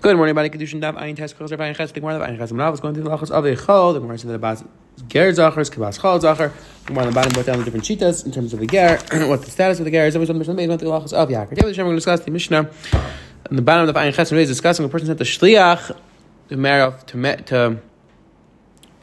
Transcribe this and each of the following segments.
Good morning, everybody. Kedushin Dav Ayin Tes Kosher Ayin Ches. The Gemara Ayin Ches. Now it's going through the Lachos of Echol. The Gemara in the about Ger Zachar, Kibas Chol Zachar. The Gemara on the bottom brought down the different cheetahs in terms of the Ger, what the status of the Ger is. Always on the Mishnah made. Went the Lachos of Yakar. Today we're going to discuss the Mishnah. On the bottom of the Ayin Ches, is discussing a person sent the Shliach to marry to to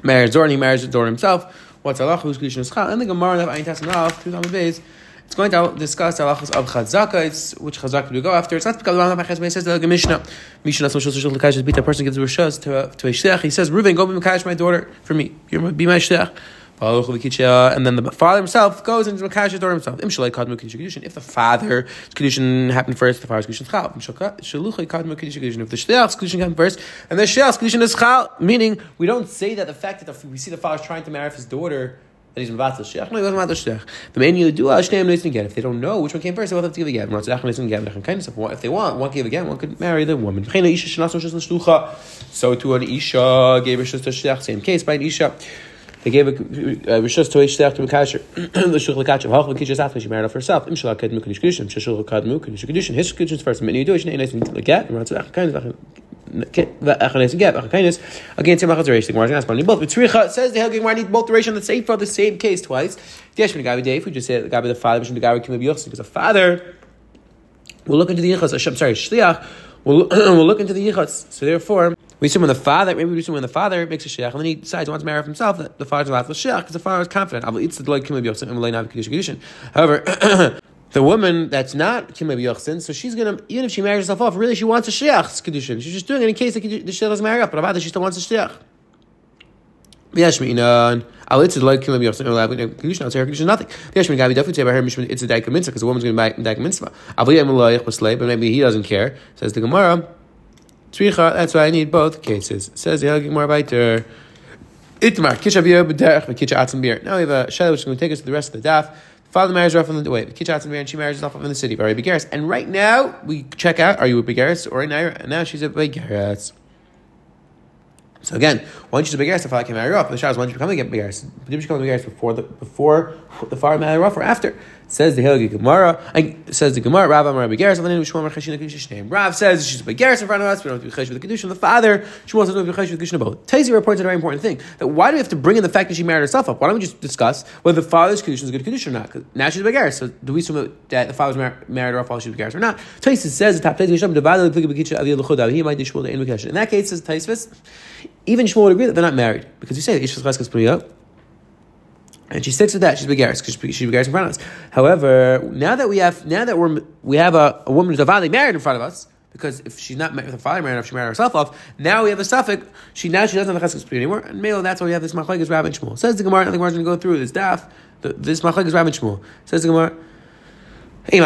marry Zor, and he marries Zor himself. What's Allah? Who's Kedushin Eschal? And the Gemara of Ayin Tes and two Tamid Beis. It's going to discuss halachas of chazaka. It's which chazaka do we go after? It's not because the Rambam says the Mishnah. Mishnah so shul lekash beat a person gives rishas to to a shliach. He says, Reuven, go be makash my daughter for me. Be my shliach. And then the father himself goes and makash his daughter himself. If the father's kedushin happened first, the father's kedushin is chal. If the shliach's kedushin happened first, and the shliach's kedushin is chal, meaning we don't say that the fact that we see the father's trying to marry his daughter that he's mevatel shech. No, he wasn't mevatel shech. The man you do shneim neis get. If they don't know which one came first, they will have to give a get. If they want, one gave again, one could marry the woman. So to an isha gave a shus to shech. Same case by an isha. They gave a uh, rishus to a shech to a kasher. The shul lekachem. Halach lekishes after she married off herself. Im shalak kadmu kedish kedushin. Shul kadmu kedish kedushin. His kedushin first. The man you do shneim neis get. Again, say machaz reish. The Gemara asking both. The tzricha says the Gemara need both the and the sefer for the same case twice. The Yeshmin Gabi Dave, we just said the Gabi the father, the Gabi Kim because the father will look into the yichas. I'm sorry, shliach will will look into the yichas. So therefore. We assume when the father, maybe we assume when the father makes a shech, and then he decides he wants to marry himself, that the father's allowed to shech because the father is confident. The. However, the woman that's not Kimei Yochsin, so she's gonna even if she marries herself off, really she wants a shliach kedushin. She's just doing it in case the, shliach doesn't marry up, but about she still wants a. Uh, I'll it's a daika mitzvah because the woman's going to buy daika mitzvah. But maybe he doesn't care. Says the Gemara. That's why I need both cases. Says the Gemara Baiter. Itmar beer. Now we have a shadow which is going to take us to the rest of the daf. Father marries off in the way. Kichatz and she marries off in the city. Very Begaris. And right now we check out: Are you a Begaris or a Naira? now she's a Begaris. So again, once she's a Begaris, the father can marry her off. The shah is once you become a Begaris. Did you become a Begaris before the before the father married her off or after? Says the Hilgi Gemara. Says the Gemara. Rav Amar Begaris. And then Shmuel Cheshina Kedushin name. Rav says she's a Begaris in front of us. We don't have to be Chesh with the Kedushin. The father. She wants to be with the Kedushin both. Taisi reports a very important thing. That why do we have to bring in the fact that she married herself up? Why don't we just discuss whether the father's Kedushin is a good Kedushin or not? Because now she's a Begaris. So do we assume that the father's mar- married her off while she's Begaris or not? Taisi says the top Taisi Shem divided the Plikah Aviyah L'chodav. He might Shmuel the In that case, says Taisvis, even Shmuel would agree that they're not married because you say Ish Cheskes Priya. And she sticks with that. She's begaris because she begaris in front of us. However, now that we have now that we're we have a, a woman who's avali married in front of us, because if she's not with a father married, if she married herself off, now we have a suffix. She now she doesn't have a cheskes anymore, and male. That's why we have this machlekes Rav and Shmuel. Says the Gemara. I think we're going to go through this daf. The, this machlekes Rav and Shmuel. Says the Gemara. The?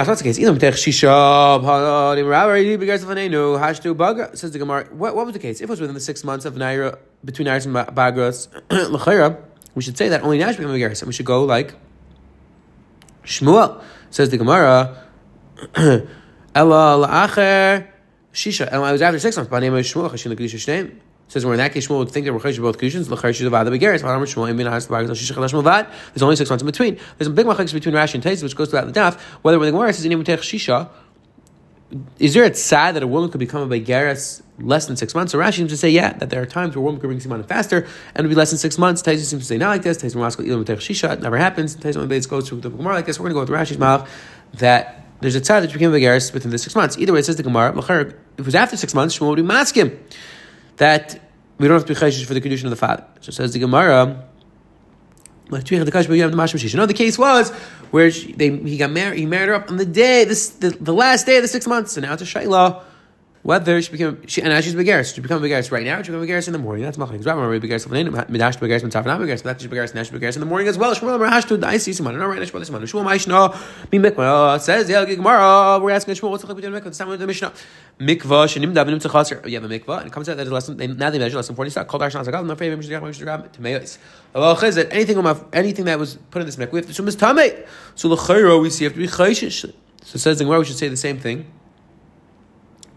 Says the Gemara. What, what was the case? If it was within the six months of Naira between Naira and Bagros, we should say that only become a and we should go like Shmuel. Says the Gemara, Ella la'acher shisha. And I was after six months. By name of Shmuel, Chashin l'kedusha shneim. Says we're in that case, Shmuel would think that we're chayish both kedushin. L'chayr she's avad the begaris. V'amar Shmuel imin has l'bagas shisha chalash mavad. There's only six months in between. There's a big machlekes between Rashi and Tais, which goes throughout the daf. Whether when the Gemara says shisha, is there a sad that a woman could become a begaris less than six months? So Rashi seems to say, yeah, that there are times where woman could bring Siman faster and it would be less than six months. Taisa seems to say not like this. Taisa Maskal Ilam Shisha, it never happens. Taisa Beis goes to the Gemara like this. We're going to go with Rashi's mouth that there's a tzad that became a begaris within the six months. Either way, it says the Gemara, if it was after six months, Shmuel would be maskim that we don't have to be chayshish for the condition of the father. So it says the Gemara, no, the case was where she, they, he got married. He married her up on the day, this the, the last day of the six months. So now it's a shayla whether she became she, and as she's begaris, she become begaris right now. She become begaris in the morning. That's machlekes. Rabbi Rabbi begaris levaneinu midash begaris mitzaf not begaris. That she's begaris now she's begaris in the morning as well. Shmuel Rahash to I see someone. Right. Shmuel Shmuel Shmuel Maishna mi mikvah says yeah Gemara. We're asking Shmuel what's the mikvah. It's time with the Mishnah. Mikvah shenim davim tzachas. You have a mikvah and it comes out that there's lesson. Now they measure lesson forty. Start called Arshon Zagal. My favorite Mishnah Mishnah Tameis. Well, chizet anything anything that was put in this mikvah we have to is tamei. So the we see have to be chayshish. So says the Gemara we should say the same thing.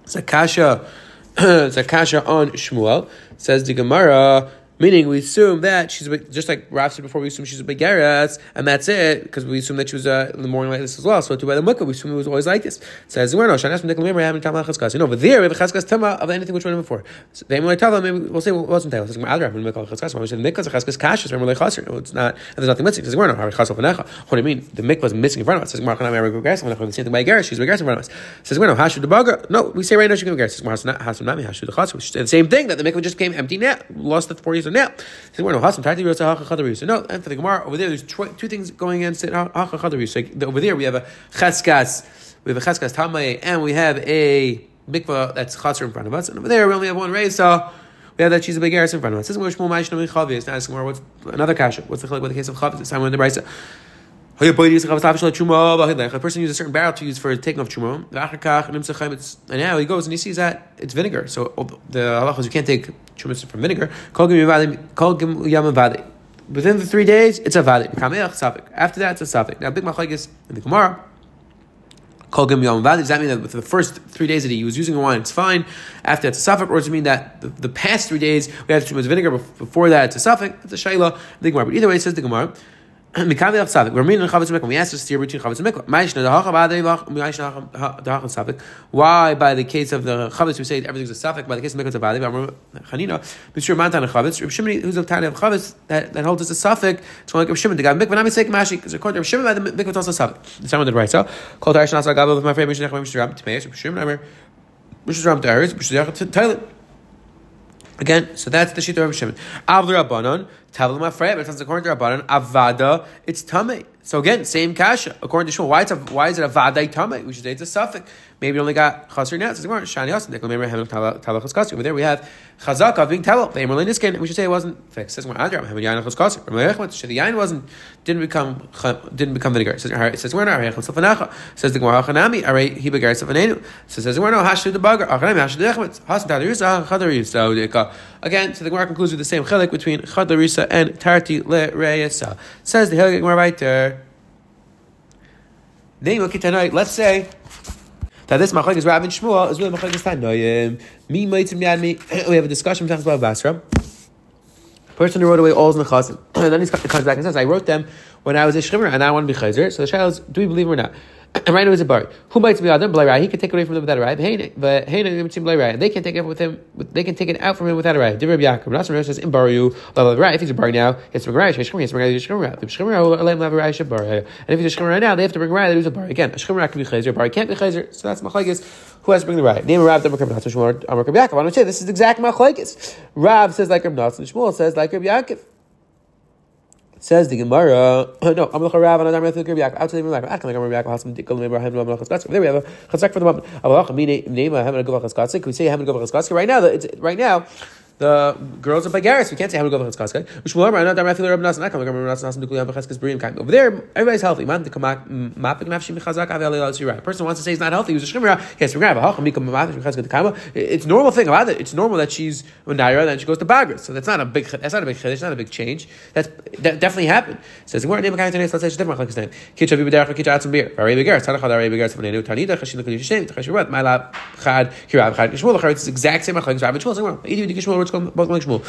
Zakasha. it's a kasha on Shmuel. Says the Gemara, Meaning, we assume that she's just like Rav said before. We assume she's a begeres, and that's it because we assume that she was uh, in the morning like this as well. So to by the mukha, we assume it was always like this. It says we're no shanas. You know, over there we have a chaskas tama of anything which went before. So they might tell them maybe we'll say well, it wasn't. It says other having mikal chaskas. We said mikal chaskas kashas remember lechaser. No, it's not. And there's nothing missing. Says we're no chaskas v'necha. What do you mean? The mikvah was missing in front of us. Says marchanam erik begeres v'necha. The same thing by geres. She's begeres in front of us. Says we're no hashu the baga. No, we say right now she can begeres. Says hashu nami hashu the chaser. The same thing that the mikvah just came empty now, lost the four years now. so we're no rotza No, and for the gemara over there, there's two things going against it. Like over there, we have a cheskas, we have a cheskas tamay, and we have a mikvah that's chaser in front of us. And over there, we only have one race. So we have that she's a big in front of us. This is more shmul ma'ishna chavis. Now, asking what's another kasha? What's the chilek with the case of chavis? This time in the brisa. A person uses a certain barrel to use for taking off chumah. And now he goes and he sees that it's vinegar. So the halachas you can't take chumah from vinegar. Within the three days, it's a vadik. After that, it's a suffix. Now, big machlekes in the Gemara. Does that mean that for the first three days that he was using the wine, it's fine? After that, it's a suffix, or does it mean that the, the past three days we had too much vinegar, before that it's a suffix? It's a shayla. The Gemara. But either way, it says the Gemara. We asked to steer between chavetz and mikvah. Why, by the case of the chavetz, we say everything's a suffix. By the case of mikvah, it's a. Chanina, Mr. Mantan chavetz. Reb Shimon, who's a tiny of chavetz, that, that holds as a suffix. It's like Reb Shimon. The guy mikvah, not mistake mashi, because according to Reb Shimon, the mikvah is also a suffix. The someone did right. So, called Arish Nasa Gabel with my friend Mishnah Mishra Ram Tmeis. Reb Shimon, Amir, Mishra Ram Teres, Mishra Ram Again, so that's the shita of Shimon. Avlu Rabbanon, Tavlu Mafreya, but it sounds according to Rabbanon, Avada, it's Tameh. So again, same kasha. According to Shmuel, why, it's a, why is it a vaday tame? We should say it's a suffix. Maybe only got chaser now. Says shani asin. Over there we have chazaka being talach. They merlin niskin. We should say it wasn't fixed. Says adram having yain chas kasi. Remember the yain wasn't didn't become didn't become vinegar. Says it says we're not safanacha. Says the gemara hachanami arei he begar safanenu. Says says we're no hashu the bagar hachanami hashu the echmet hasan tadarisa chadarisa. So oh, again, so the gemara concludes with the same chilik between chadarisa and tarti le reyesa. Says the hilik gemara there. Let's say that this machlek is Rav and Shmuel is really machlek is Tanoyim. Me mitzim yad me. We have a discussion with about Basra. Person who wrote away all the chasim. And then he comes back and says, "I wrote them when I was a shrimmer and I want to be chayzer." So the child is, "Do we believe him or not?" and right now he's a bar. Who might be other blay He can take it away from them without a ride. But hey, they can take it with him. They can take it out from him without a ride. Rabbi Yaakov. Nasan says in bar you If he's a bar now, it's a ride. Shemar, it's a ride. Shemar, the Shemar will let him have a ride. Bar. And if he's a Shemar right now, they have to bring a ride. There's a bar again. A Shemar can be chazer. Bar can't be chazer. So that's machlekes. Who has to bring the ride? Name Rav. Amar Rabbi Yaakov. I don't say this is exact machlekes. Rav says like Rabbi Nasan. Shmuel says like Rabbi Yaakov. Says the Gemara, no, I'm the Rav and I'm the Yaakov. Outside the Rav, acting like I'm Rabbi Yaakov. Hasam Dikol Meber Haim Lamach Chatzkatzik. There we have a Chatzak for the moment. Right now. Right now the girls of Bagaris. We can't say how to go for Chaskaska. Over there, everybody's healthy. A person wants to say he's not healthy. He's a shemira. Yes, we're gonna have a It's normal thing about it. It's normal that she's naira, then she goes to Bagras. So that's not a big. That's not a big. That's not a big change. That's that definitely happened. Says we're name of Let's say different. His name. Kitcha be b'derech kitcha atzim beer. Very big. Tanach hadar big. Taninu tanida chashin what? My lab chad kirab chad kishmul. It's exact same. Like Rav and Shmuel. Either Shmuel.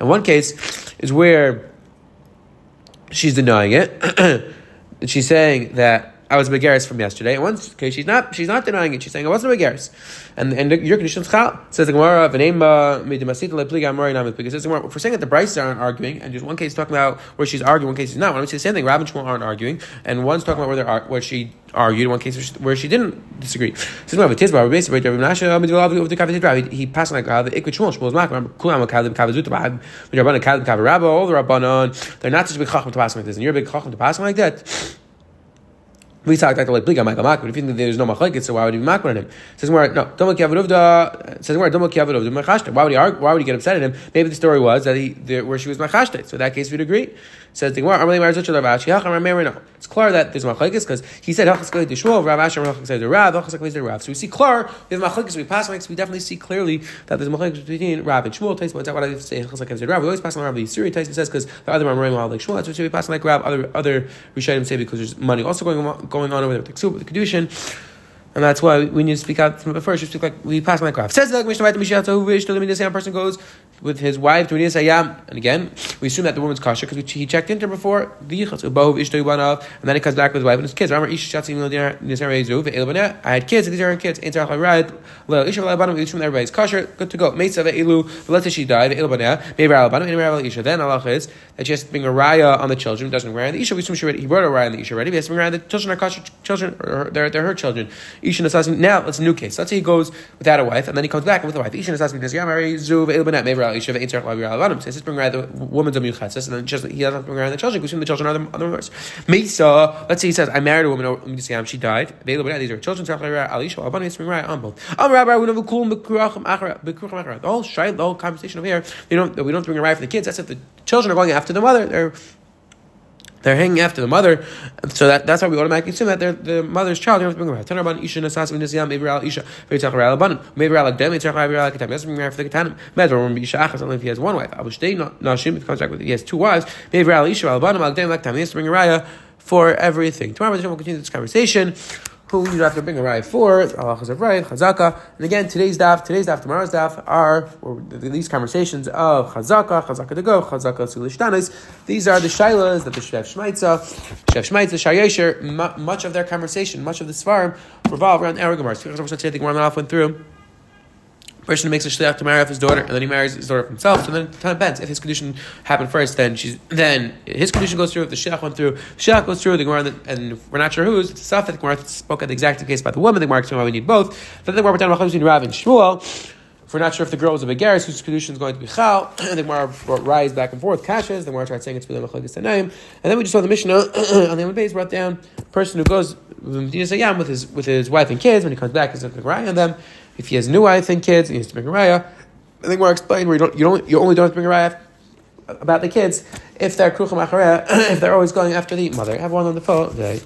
And one case is where she's denying it. she's saying that I was Megaris from yesterday. One case, she's not. She's not denying it. She's saying I wasn't Megaris, and and your condition is chal. Says the Gemara, "V'neima uh, midimasita lepliga amori namit." Because the Gemara, if we're saying that the Bryces aren't arguing, and just one case talking about where she's arguing, one case she's not. When we say the same thing, and Shmuel aren't arguing, and one's talking about where they're where she argued, one case where she didn't disagree. So Gemara, Tizbar, basically, Rav Nasha, he passed like Rav, Ikwit Shmuel, Shmuel's mak. Kulam Kalim Kavazuta, Rabban Kalim Kavarabba, all the Rabbanon, they're not such big chacham to pass like this, and you're a big chacham to pass like that. We talked about like bliga Michael Makman. If you think there's no machlekes, so why would he be makman on him? Says where no don't kiavuduvda. Says where don't kiavuduvda machashte. Why would he argue, Why would he get upset at him? Maybe the story was that he the, where she was machashte. So in that case, we'd agree. Says the Gemara, It's clear that there's machlekes because he said hachas to Shmuel, Rav Asher hachas to Rav, hachas to Rav. So we see clear have machlekes. We pass. We definitely see clearly that there's machlekes between Rav and Shmuel. Taisma, what I say hachas to Rav. We always pass on Rav the Yisuri. Taisma says because the other Mamorim are like Shmuel. That's what we pass like Rav. Other other Rishonim say because there's money also going on, going on over there with the with the kedushin. And that's why we need to speak out from the first. We speak like we pass my craft. Says like Mishnah Mishnah who wish to the same person goes with his wife to Ayam. And again, we assume that the woman's kosher because he checked into her before. And then he comes back with his wife and his kids. I had kids, and these are kids. We assume that everybody's kosher, good to go. But let's say she died. Then Allah is that she has to bring a raya on the children. Doesn't bring the isha. We assume she already, he brought a raya on the isha already. He has to bring a the children are kosher children. Or they're, they're her children. Isha Now it's a new case. Let's say he goes without a wife and then he comes back with a wife. Isha Nasasmi says, "Yeah, marry Zuv Ilbanat Maybe Isha Ve'intzar Says, "Bring raya the woman's a and then just he doesn't bring raya the children. We the children are the other mothers. Mesa. Let's say he says, "I married a woman. She died. These are children. Alisha Alabanim. Bring raya on both. Am Rabbi, we never cool The whole shayla, the whole conversation over here. You know, we don't bring a raya for the kids. That's if the children are going after the mother. They're they're hanging after the mother, so that, that's why we automatically assume that they're the mother's child. You have to bring her. V'nisiyam maybe maybe only if he has one wife. If he comes back with he has two wives. Maybe for everything. Tomorrow we'll continue this conversation you have to bring a raya for, halachas of raya, chazaka. And again, today's daf, today's daf, tomorrow's daf are or these conversations of chazaka, chazaka to go, chazaka sulishtanis. These are the shailas that the Shef Shmaitza, Shef Shmaitza, Shayesher, much of their conversation, much of the svarim revolve around Aragamar. So the Gemara went through person who makes a shliach to marry off his daughter, and then he marries his daughter himself. So then of depends. If his condition happened first, then she's then his condition goes through. If the shliach went through, shliach goes through. The Gemara, and we're not sure who's. It's tough. The Gemara spoke at the exact case about the woman. The Gemara explained why we need both. Then the Gemara about between Rav and Shmuel. We're not sure if the girl was a begaris, whose condition is going to be chal, and the Gemara rise back and forth, kashas. The Gemara tried saying it's for the and then we just saw the Mishnah on the Amud base brought down person who goes with his with his wife and kids when he comes back, to cry on them. If he has new wife and kids, he needs to bring a raya. I think we're explaining where you don't, you don't, you only don't bring a raya about the kids if they're krucham if they're always going after the mother. Have one on the phone. Okay.